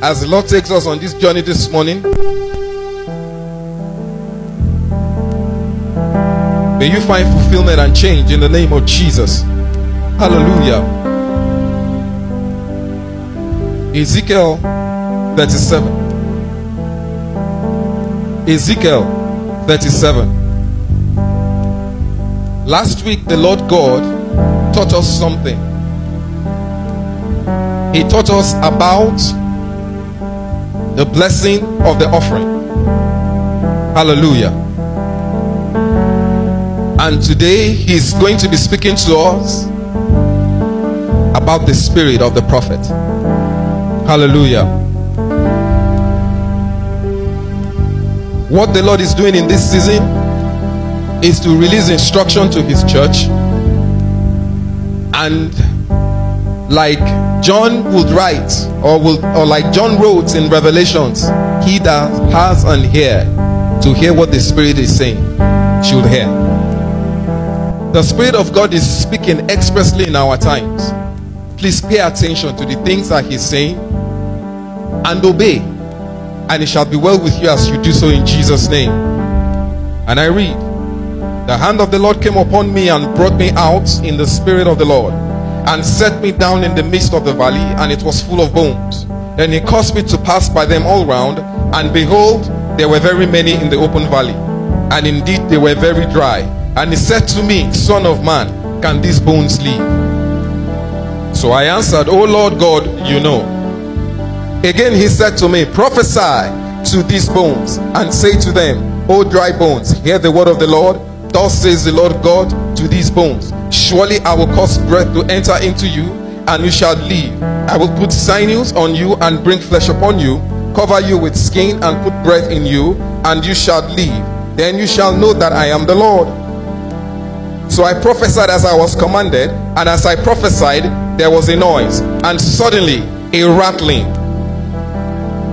As the Lord takes us on this journey this morning, may you find fulfillment and change in the name of Jesus. Hallelujah. Ezekiel 37. Ezekiel 37. Last week, the Lord God taught us something. He taught us about the blessing of the offering. Hallelujah. And today, He's going to be speaking to us about the spirit of the prophet. Hallelujah. What the Lord is doing in this season is to release instruction to his church and like John would write or will or like John wrote in Revelations he that has an ear to hear what the spirit is saying should hear. The spirit of God is speaking expressly in our times. Please pay attention to the things that he's saying and obey and it shall be well with you as you do so in Jesus name. And I read the hand of the Lord came upon me and brought me out in the spirit of the Lord and set me down in the midst of the valley, and it was full of bones. Then he caused me to pass by them all round, and behold, there were very many in the open valley, and indeed they were very dry. And he said to me, Son of man, can these bones live? So I answered, O Lord God, you know. Again he said to me, Prophesy to these bones, and say to them, O dry bones, hear the word of the Lord. Thus says the Lord God to these bones Surely I will cause breath to enter into you, and you shall live. I will put sinews on you and bring flesh upon you, cover you with skin and put breath in you, and you shall live. Then you shall know that I am the Lord. So I prophesied as I was commanded, and as I prophesied, there was a noise, and suddenly a rattling,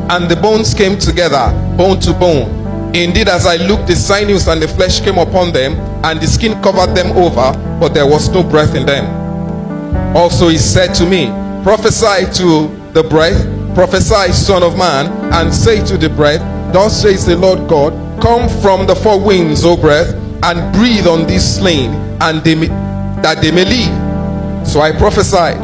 and the bones came together, bone to bone Indeed, as I looked, the sinews and the flesh came upon them, and the skin covered them over, but there was no breath in them. Also, he said to me, Prophesy to the breath, prophesy, Son of Man, and say to the breath, Thus says the Lord God, Come from the four winds, O breath, and breathe on these slain, and they may, that they may live. So I prophesied,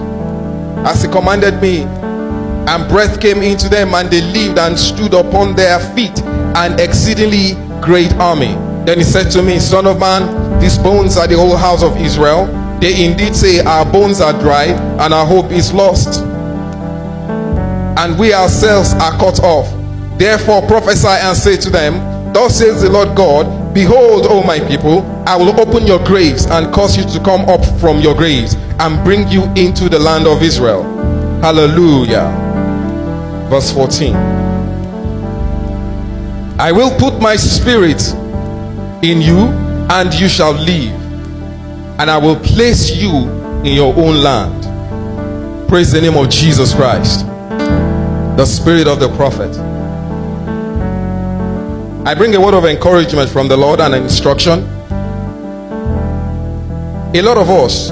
as he commanded me, and breath came into them, and they lived and stood upon their feet an exceedingly great army. Then he said to me, Son of man, these bones are the whole house of Israel. They indeed say, Our bones are dry, and our hope is lost. And we ourselves are cut off. Therefore prophesy and say to them, Thus says the Lord God, Behold, O my people, I will open your graves and cause you to come up from your graves and bring you into the land of Israel. Hallelujah. Verse 14. I will put my spirit in you, and you shall live, and I will place you in your own land. Praise the name of Jesus Christ, the spirit of the prophet. I bring a word of encouragement from the Lord and instruction. A lot of us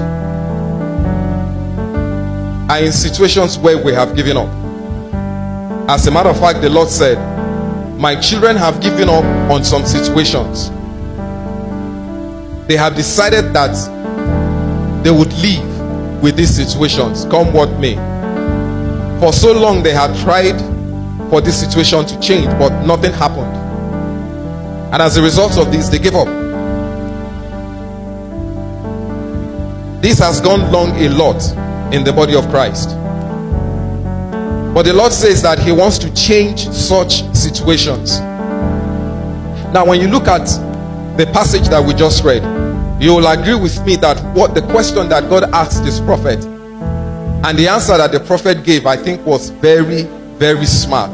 are in situations where we have given up. As a matter of fact, the Lord said, my children have given up on some situations. They have decided that they would live with these situations, come what may. For so long, they had tried for this situation to change, but nothing happened. And as a result of this, they gave up. This has gone long a lot in the body of Christ. But the Lord says that He wants to change such situations. Now, when you look at the passage that we just read, you will agree with me that what the question that God asked this prophet and the answer that the prophet gave, I think, was very, very smart.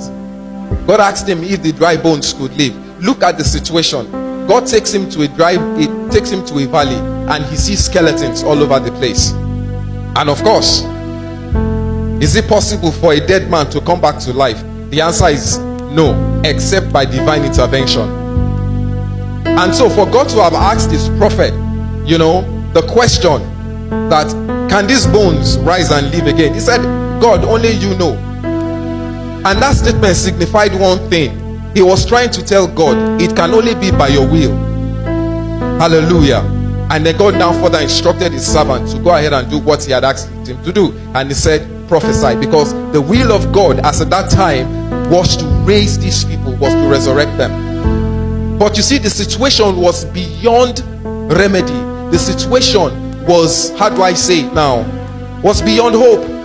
God asked him if the dry bones could live. Look at the situation. God takes him to a dry, it takes him to a valley, and he sees skeletons all over the place. And of course, is it possible for a dead man to come back to life? The answer is no, except by divine intervention. And so, for God to have asked his prophet, you know, the question that can these bones rise and live again? He said, God, only you know. And that statement signified one thing. He was trying to tell God, it can only be by your will. Hallelujah. And then God now further instructed his servant to go ahead and do what he had asked him to do. And he said, prophesy. Because the will of God, as at that time, was to raise these people, was to resurrect them. But you see, the situation was beyond remedy. The situation was, how do I say it now? Was beyond hope.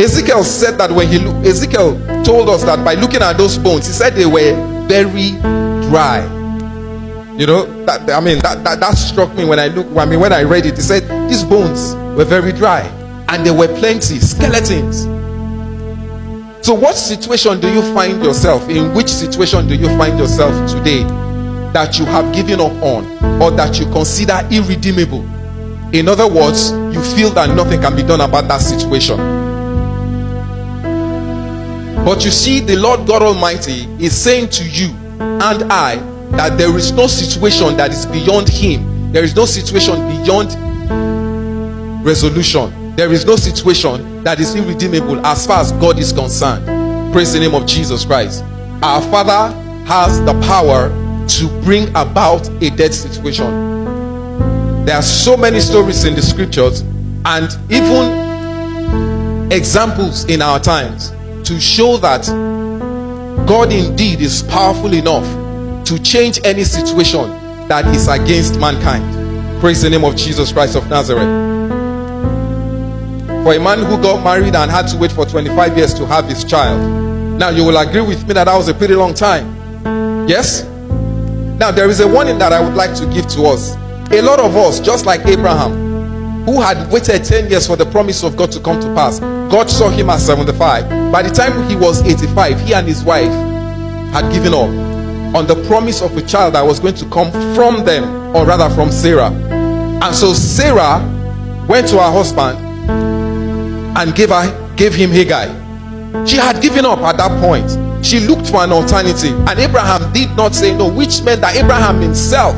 Ezekiel said that when he looked, Ezekiel told us that by looking at those bones, he said they were very dry. You know, that I mean that, that, that struck me when I look I mean when I read it. He said these bones were very dry and there were plenty skeletons. So what situation do you find yourself? In which situation do you find yourself today that you have given up on or that you consider irredeemable? In other words, you feel that nothing can be done about that situation. But you see, the Lord God Almighty is saying to you and I that there is no situation that is beyond him. There is no situation beyond resolution. There is no situation that is irredeemable as far as god is concerned. Praise the name of jesus christ. Our father has the power to bring about a dead situation. There are so many stories in the scriptures and even examples in our times to show that god indeed is powerful enough to change any situation that is against mankind. Praise the name of Jesus Christ of Nazareth. For a man who got married and had to wait for 25 years to have his child. Now, you will agree with me that that was a pretty long time. Yes? Now, there is a warning that I would like to give to us. A lot of us, just like Abraham, who had waited 10 years for the promise of God to come to pass, God saw him at 75. By the time he was 85, he and his wife had given up on the promise of a child that was going to come from them, or rather from Sarah. And so Sarah went to her husband and gave her gave him Hagar. She had given up at that point. She looked for an alternative, and Abraham did not say no, which meant that Abraham himself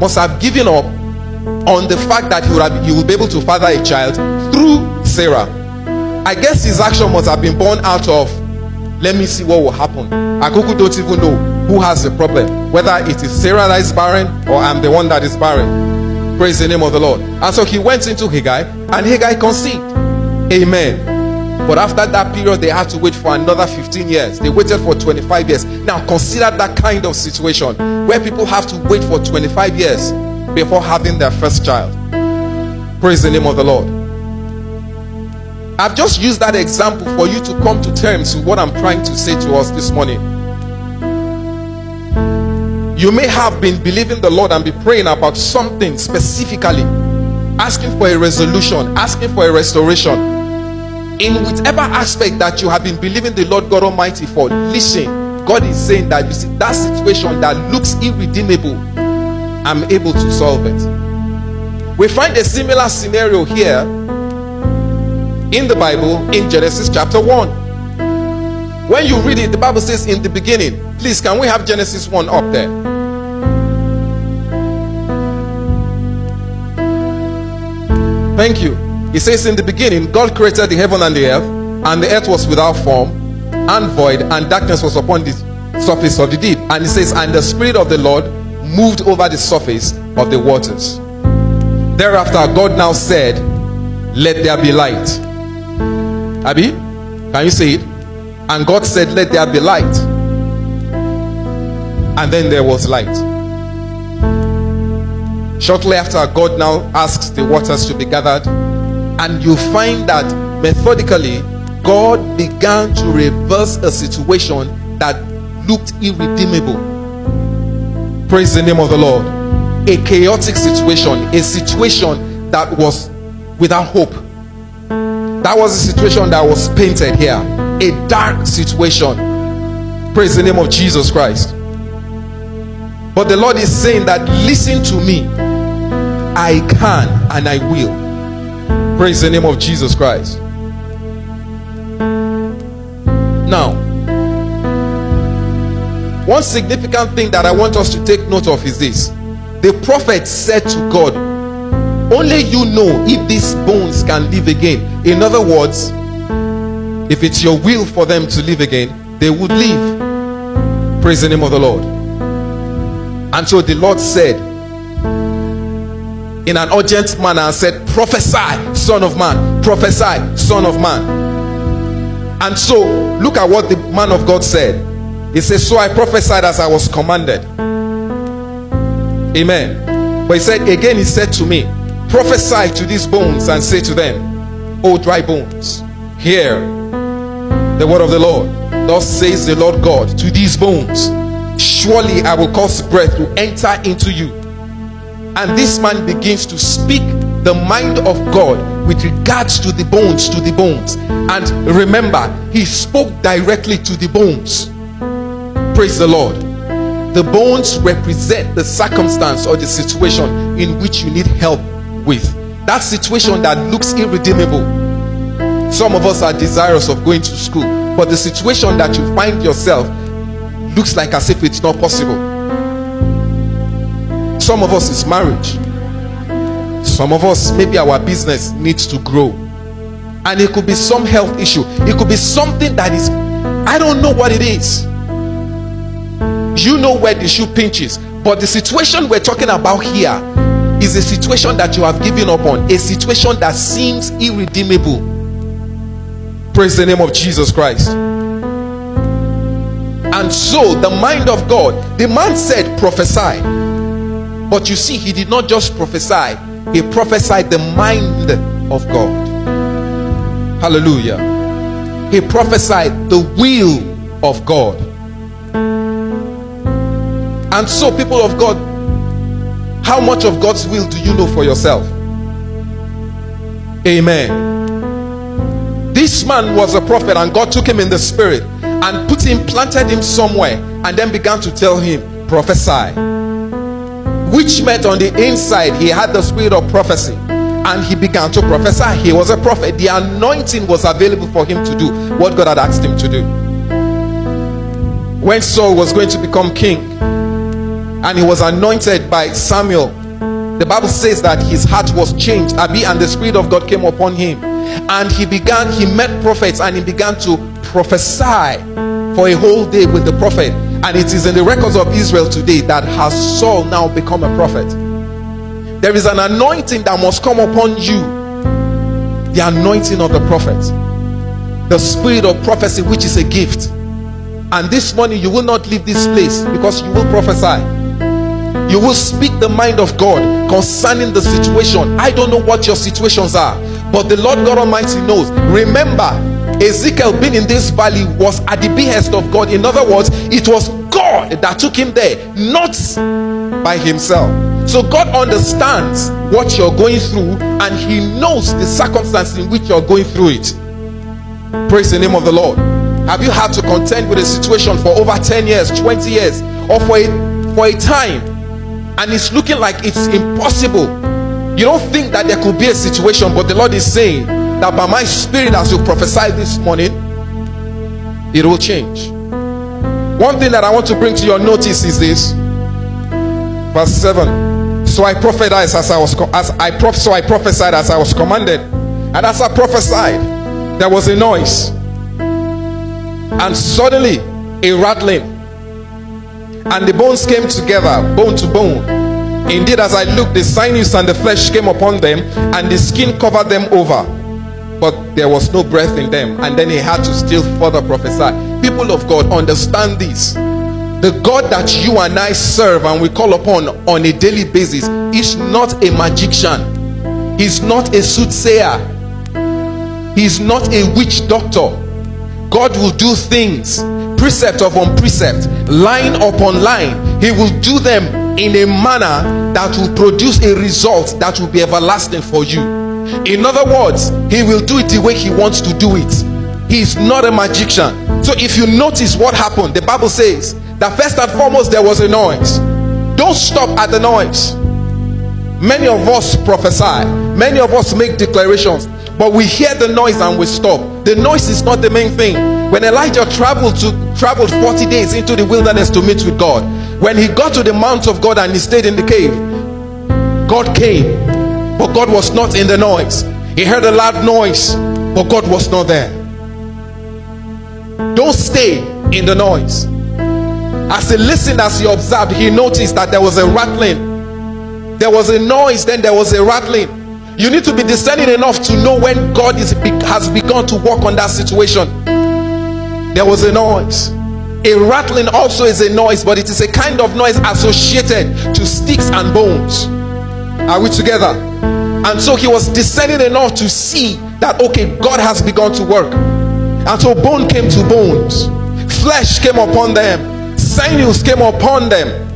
must have given up on the fact that he would, have, he would be able to father a child through Sarah. I guess his action must have been born out of let me see what will happen. Akuku don't even know who has the problem. Whether it is Sarah that is barren or I'm the one that is barren. Praise the name of the Lord. And so he went into Hagar and Hagar conceived. Amen. But after that period, they had to wait for another 15 years. They waited for 25 years. Now consider that kind of situation where people have to wait for 25 years before having their first child. Praise the name of the Lord. I've just used that example for you to come to terms with what I'm trying to say to us this morning. You may have been believing the Lord and be praying about something specifically, asking for a resolution, asking for a restoration. In whichever aspect that you have been believing the Lord God Almighty for, listen, God is saying that you see that situation that looks irredeemable, I'm able to solve it. We find a similar scenario here in the Bible in Genesis chapter 1. When you read it, the Bible says in the beginning. Please, can we have Genesis 1 up there? Thank you. He says, In the beginning, God created the heaven and the earth, and the earth was without form and void, and darkness was upon the surface of the deep. And he says, And the Spirit of the Lord moved over the surface of the waters. Thereafter, God now said, Let there be light. Abby, can you say it? And God said, Let there be light. And then there was light. Shortly after, God now asks the waters to be gathered, and you find that methodically, God began to reverse a situation that looked irredeemable. Praise the name of the Lord. A chaotic situation, a situation that was without hope. That was a situation that was painted here. A dark situation. Praise the name of Jesus Christ. But the Lord is saying that listen to me. I can and I will. Praise the name of Jesus Christ. Now, one significant thing that I want us to take note of is this the prophet said to God, Only you know if these bones can live again. In other words, if it's your will for them to live again, they would live. Praise the name of the Lord. And so the Lord said, in an urgent manner, and said, Prophesy, Son of Man, prophesy, Son of Man. And so, look at what the man of God said. He says, So I prophesied as I was commanded. Amen. But he said, Again, he said to me, Prophesy to these bones and say to them, O dry bones, hear the word of the Lord. Thus says the Lord God to these bones, Surely I will cause breath to enter into you. And this man begins to speak the mind of God with regards to the bones, to the bones. And remember, he spoke directly to the bones. Praise the Lord. The bones represent the circumstance or the situation in which you need help with. That situation that looks irredeemable. Some of us are desirous of going to school, but the situation that you find yourself looks like as if it's not possible. Some of us is marriage. Some of us, maybe our business needs to grow. And it could be some health issue. It could be something that is, I don't know what it is. You know where the shoe pinches. But the situation we're talking about here is a situation that you have given up on, a situation that seems irredeemable. Praise the name of Jesus Christ. And so, the mind of God, the man said, prophesy. But you see, he did not just prophesy, he prophesied the mind of God. Hallelujah. He prophesied the will of God. And so, people of God, how much of God's will do you know for yourself? Amen. This man was a prophet, and God took him in the spirit and put him, planted him somewhere, and then began to tell him, prophesy. Which meant on the inside, he had the spirit of prophecy and he began to prophesy. He was a prophet. The anointing was available for him to do what God had asked him to do. When Saul was going to become king, and he was anointed by Samuel. The Bible says that his heart was changed, Abi, and the Spirit of God came upon him. And he began, he met prophets and he began to prophesy for a whole day with the prophet. And it is in the records of Israel today that has Saul now become a prophet. There is an anointing that must come upon you the anointing of the prophet, the spirit of prophecy, which is a gift. And this morning, you will not leave this place because you will prophesy. You will speak the mind of God concerning the situation. I don't know what your situations are, but the Lord God Almighty knows. Remember, Ezekiel being in this valley was at the behest of God. In other words, it was God that took him there, not by himself. So God understands what you're going through and he knows the circumstances in which you're going through it. Praise the name of the Lord. Have you had to contend with a situation for over 10 years, 20 years, or for a, for a time and it's looking like it's impossible? You don't think that there could be a situation, but the Lord is saying that by my spirit, as you prophesy this morning, it will change. One thing that I want to bring to your notice is this. Verse 7 so i prophesied as i was as i prof- so i prophesied as i was commanded. And as i prophesied there was a noise. And suddenly a rattling. And the bones came together bone to bone. Indeed as i looked the sinews and the flesh came upon them and the skin covered them over but there was no breath in them and then he had to still further prophesy people of god understand this the God that you and I serve and we call upon on a daily basis is not a magician. He's not a soothsayer. He's not a witch doctor. God will do things precept upon precept, line upon line. He will do them in a manner that will produce a result that will be everlasting for you. In other words, He will do it the way He wants to do it. He is not a magician. So if you notice what happened, the Bible says that first and foremost there was a noise. Don't stop at the noise. Many of us prophesy, many of us make declarations, but we hear the noise and we stop. The noise is not the main thing. When Elijah traveled to traveled 40 days into the wilderness to meet with God, when he got to the mount of God and he stayed in the cave, God came, but God was not in the noise. He heard a loud noise but God was not there. Don't stay in the noise. As he listened, as he observed, he noticed that there was a rattling. There was a noise, then there was a rattling. You need to be discerning enough to know when God is, has begun to work on that situation. There was a noise. A rattling also is a noise, but it is a kind of noise associated to sticks and bones. Are we together? And so he was discerning enough to see that, okay, God has begun to work. And so bone came to bones, flesh came upon them, sinews came upon them,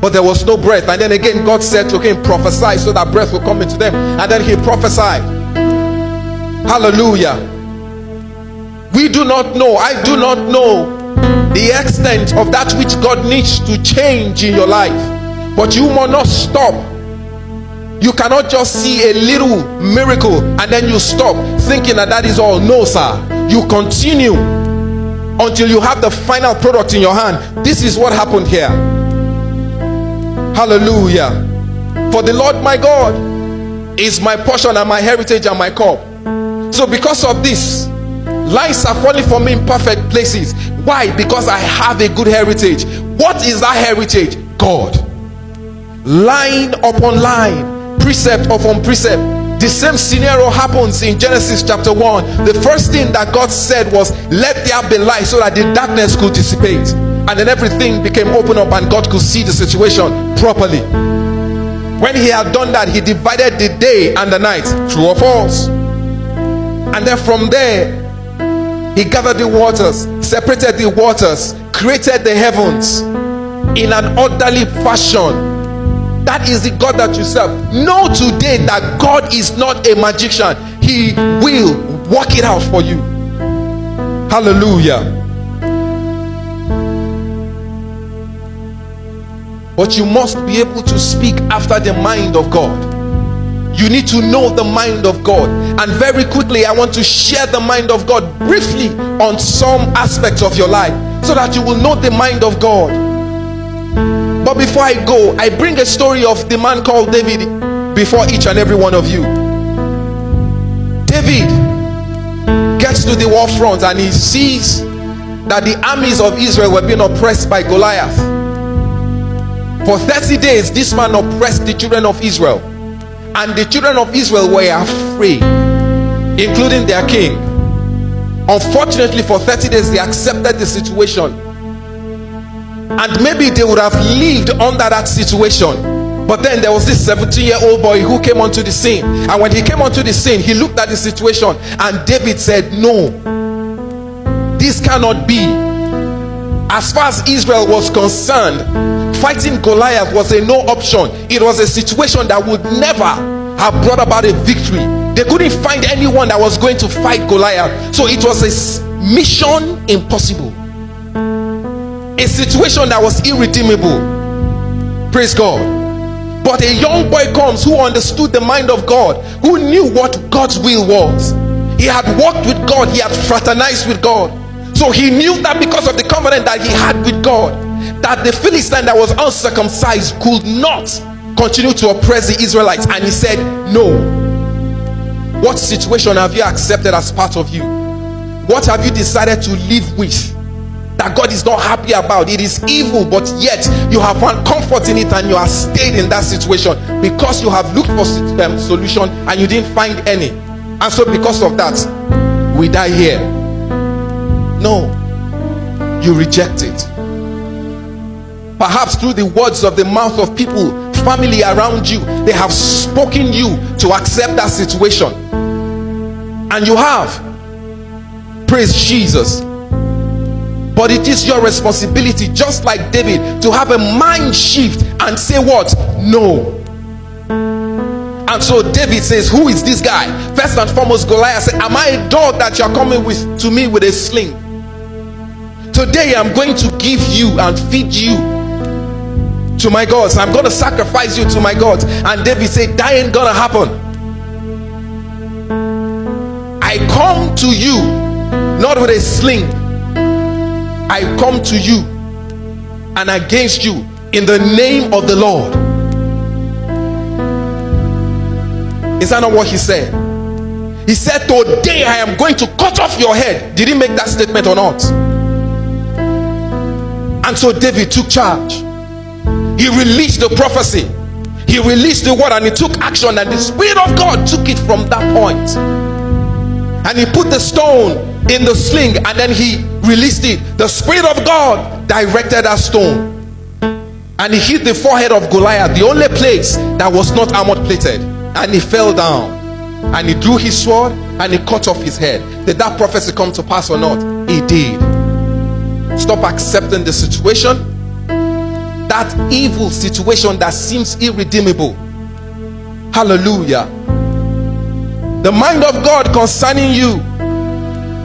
but there was no breath. And then again, God said to him, prophesy so that breath will come into them. And then he prophesied. Hallelujah. We do not know, I do not know the extent of that which God needs to change in your life. But you must not stop. You cannot just see a little miracle and then you stop thinking that that is all. No, sir. You continue until you have the final product in your hand. This is what happened here. Hallelujah. For the Lord my God is my portion and my heritage and my cup. So, because of this, lines are falling for me in perfect places. Why? Because I have a good heritage. What is that heritage? God. Line upon line, precept upon precept. The same scenario happens in Genesis chapter 1. The first thing that God said was, Let there be light so that the darkness could dissipate. And then everything became open up and God could see the situation properly. When he had done that, he divided the day and the night, true or false. And then from there, he gathered the waters, separated the waters, created the heavens in an orderly fashion. That is the God that you serve. Know today that God is not a magician, He will work it out for you. Hallelujah. But you must be able to speak after the mind of God. You need to know the mind of God. And very quickly, I want to share the mind of God briefly on some aspects of your life so that you will know the mind of God. But before I go, I bring a story of the man called David before each and every one of you. David gets to the war front and he sees that the armies of Israel were being oppressed by Goliath. For 30 days, this man oppressed the children of Israel. And the children of Israel were afraid, including their king. Unfortunately, for 30 days, they accepted the situation. And maybe they would have lived under that situation. But then there was this 17 year old boy who came onto the scene. And when he came onto the scene, he looked at the situation. And David said, No, this cannot be. As far as Israel was concerned, fighting Goliath was a no option. It was a situation that would never have brought about a victory. They couldn't find anyone that was going to fight Goliath. So it was a mission impossible. A situation that was irredeemable. Praise God. But a young boy comes who understood the mind of God, who knew what God's will was. He had walked with God, he had fraternized with God. So he knew that because of the covenant that he had with God, that the Philistine that was uncircumcised could not continue to oppress the Israelites. And he said, No. What situation have you accepted as part of you? What have you decided to live with? That God is not happy about. It is evil, but yet you have found comfort in it and you are stayed in that situation because you have looked for um, solution and you didn't find any. And so, because of that, we die here. No, you reject it perhaps through the words of the mouth of people, family around you, they have spoken you to accept that situation. And you have. Praise Jesus. But it is your responsibility, just like David, to have a mind shift and say, What? No. And so David says, Who is this guy? First and foremost, Goliath said, Am I a dog that you're coming with to me with a sling? Today I'm going to give you and feed you to my gods. I'm going to sacrifice you to my gods. And David said, That ain't going to happen. I come to you not with a sling. I come to you and against you in the name of the Lord. Is that not what he said? He said, Today I am going to cut off your head. Did he make that statement or not? And so David took charge. He released the prophecy, he released the word, and he took action. And the Spirit of God took it from that point. And he put the stone in the sling and then he released it. The Spirit of God directed that stone. And he hit the forehead of Goliath, the only place that was not armor plated. And he fell down. And he drew his sword and he cut off his head. Did that prophecy come to pass or not? He did. Stop accepting the situation. That evil situation that seems irredeemable. Hallelujah. The mind of God concerning you.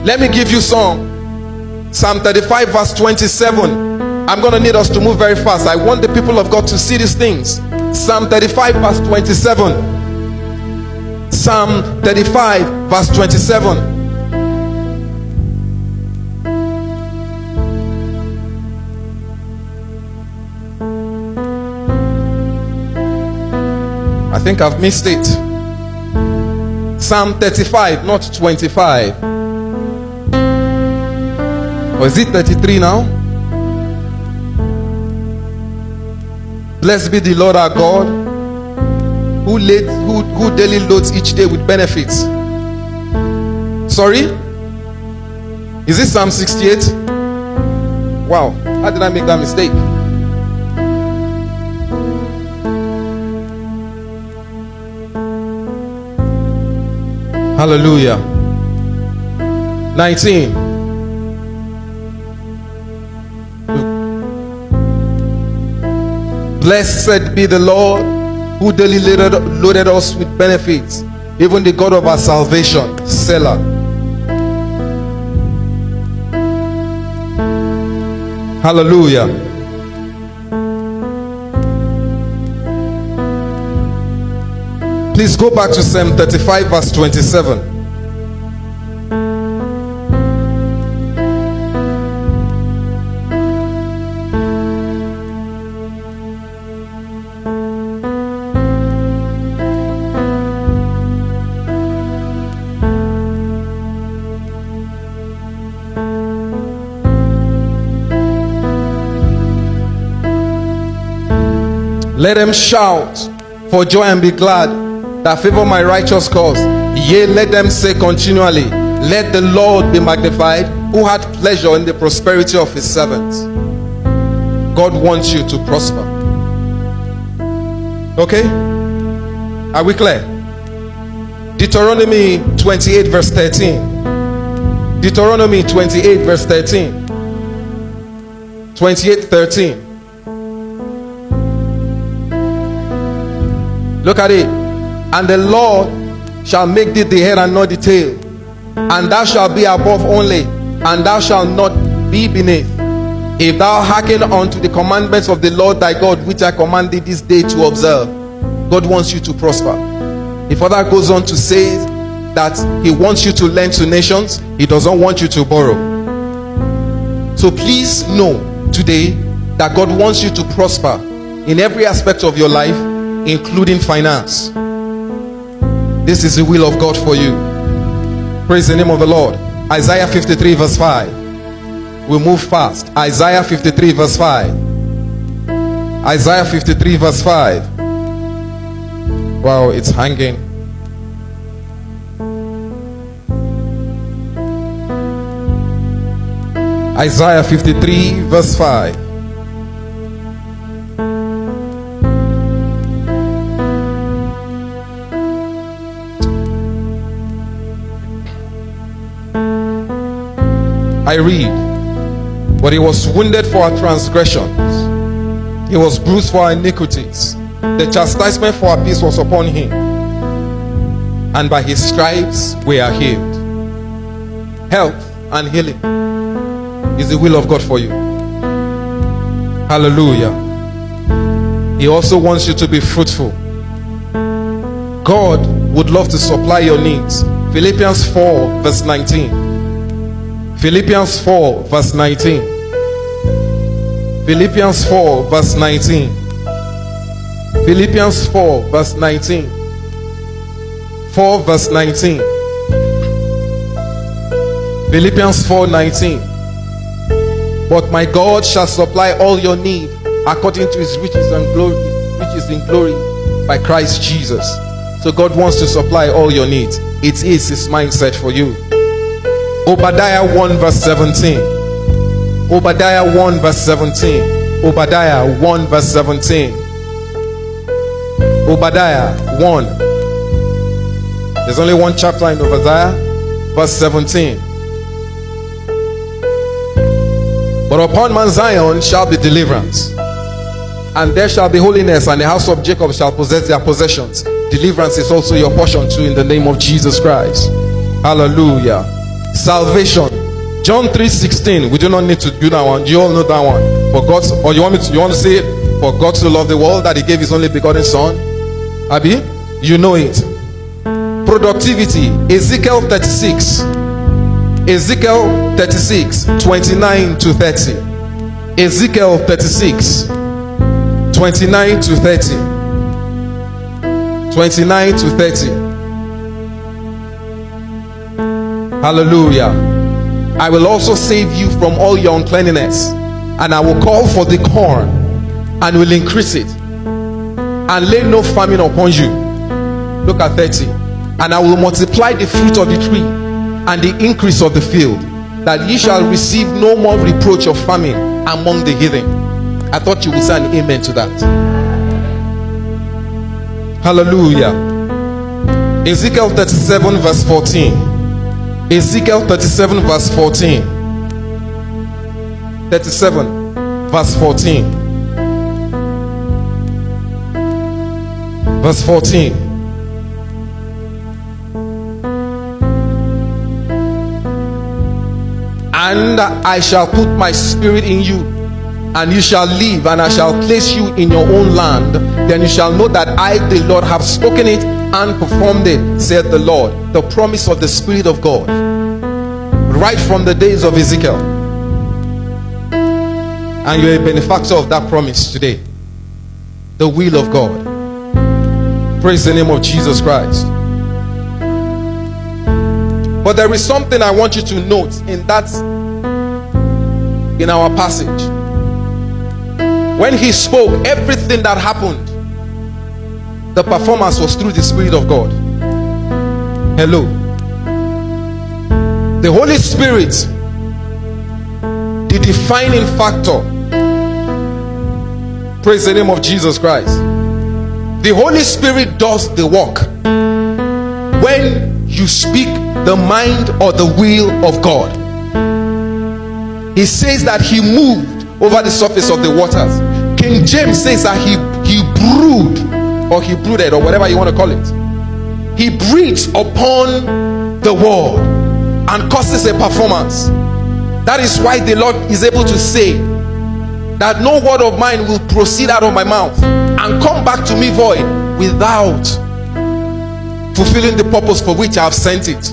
Let me give you some. Psalm 35, verse 27. I'm going to need us to move very fast. I want the people of God to see these things. Psalm 35, verse 27. Psalm 35, verse 27. I think I've missed it. Psalm 35, not 25. Or is it 33 now? Blessed be the Lord our God who, laid, who, who daily loads each day with benefits. Sorry? Is this Psalm 68? Wow, how did I make that mistake? Hallelujah. 19. Blessed be the Lord who daily loaded, us with benefits, even the God of our salvation, Selah. Hallelujah. Please go back to Psalm 35, verse 27. Let them shout for joy and be glad that favor my righteous cause. Yea, let them say continually, Let the Lord be magnified, who had pleasure in the prosperity of his servants. God wants you to prosper. Okay? Are we clear? Deuteronomy 28, verse 13. Deuteronomy 28, verse 13. 28, 13. Look at it. And the Lord shall make thee the head and not the tail. And thou shalt be above only, and thou shalt not be beneath. If thou hearken unto the commandments of the Lord thy God, which I command thee this day to observe, God wants you to prosper. If further goes on to say that He wants you to lend to nations, He doesn't want you to borrow. So please know today that God wants you to prosper in every aspect of your life, including finance. This is the will of God for you. Praise the name of the Lord. Isaiah 53, verse 5. We move fast. Isaiah 53, verse 5. Isaiah 53, verse 5. Wow, it's hanging. Isaiah 53, verse 5. I read, But he was wounded for our transgressions, he was bruised for our iniquities. The chastisement for our peace was upon him, and by his stripes we are healed. Health and healing is the will of God for you. Hallelujah. He also wants you to be fruitful. God would love to supply your needs. Philippians 4, verse 19. Philippians 4, verse 19. Philippians 4, verse 19. Philippians 4, verse 19. 4, verse 19. Philippians 4:19. But my God shall supply all your need according to his riches and glory, riches in glory by Christ Jesus. So God wants to supply all your needs. It is his mindset for you. Obadiah 1 verse 17. Obadiah 1 verse 17. Obadiah 1 verse 17. Obadiah 1. There's only one chapter in Obadiah, verse 17. But upon Mount Zion shall be deliverance, and there shall be holiness, and the house of Jacob shall possess their possessions. Deliverance is also your portion too in the name of Jesus Christ. Hallelujah. Salvation. John 3:16. We do not need to do that one. You all know that one. For God's or you want me to you want to say it? For God to love the world that he gave his only begotten son. Abi, you know it. Productivity. Ezekiel 36. Ezekiel 36, 29 to 30. Ezekiel 36, 29 to 30. 29 to 30. Hallelujah. I will also save you from all your uncleanness, and I will call for the corn and will increase it, and lay no famine upon you. Look at 30. And I will multiply the fruit of the tree and the increase of the field, that ye shall receive no more reproach of famine among the heathen. I thought you would say an amen to that. Hallelujah. Ezekiel 37, verse 14. Ezekiel 37, verse 14. 37, verse 14. Verse 14. And I shall put my spirit in you, and you shall live, and I shall place you in your own land. Then you shall know that I, the Lord, have spoken it and performed it, said the Lord. The promise of the Spirit of God, right from the days of Ezekiel. And you're a benefactor of that promise today. The will of God. Praise the name of Jesus Christ. But there is something I want you to note in that in our passage. When he spoke, everything that happened, the performance was through the Spirit of God. Hello. The Holy Spirit, the defining factor. Praise the name of Jesus Christ. The Holy Spirit does the work when you speak the mind or the will of God. He says that he moved over the surface of the waters. King James says that he, he brewed or he brooded or whatever you want to call it. He breathes upon the world and causes a performance. That is why the Lord is able to say that no word of mine will proceed out of my mouth and come back to me void without fulfilling the purpose for which I have sent it.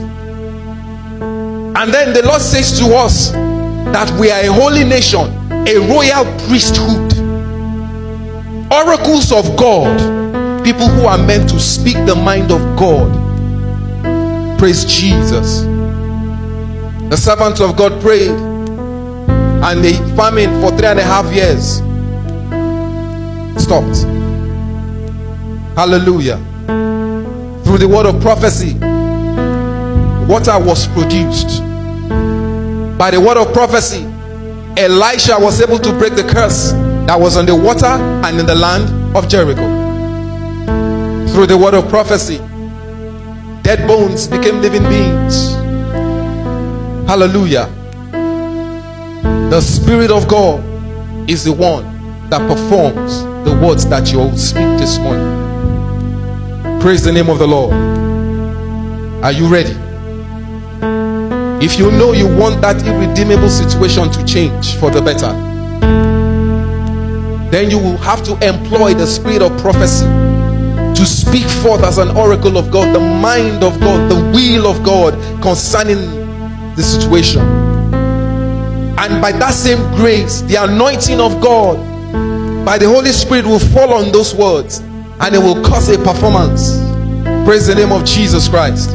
And then the Lord says to us that we are a holy nation, a royal priesthood, oracles of God, people who are meant to speak the mind of God. Praise Jesus. The servants of God prayed, and the famine for three and a half years stopped. Hallelujah through the word of prophecy, water was produced. By the word of prophecy, Elisha was able to break the curse that was on the water and in the land of Jericho. Through the word of prophecy, dead bones became living beings. Hallelujah. The Spirit of God is the one that performs the words that you will speak this morning. Praise the name of the Lord. Are you ready? If you know you want that irredeemable situation to change for the better, then you will have to employ the spirit of prophecy to speak forth as an oracle of God, the mind of God, the will of God concerning the situation. And by that same grace, the anointing of God by the Holy Spirit will fall on those words and it will cause a performance. Praise the name of Jesus Christ.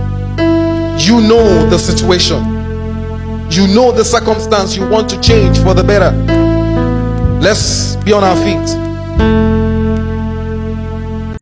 You know the situation. You know the circumstance you want to change for the better. Let's be on our feet.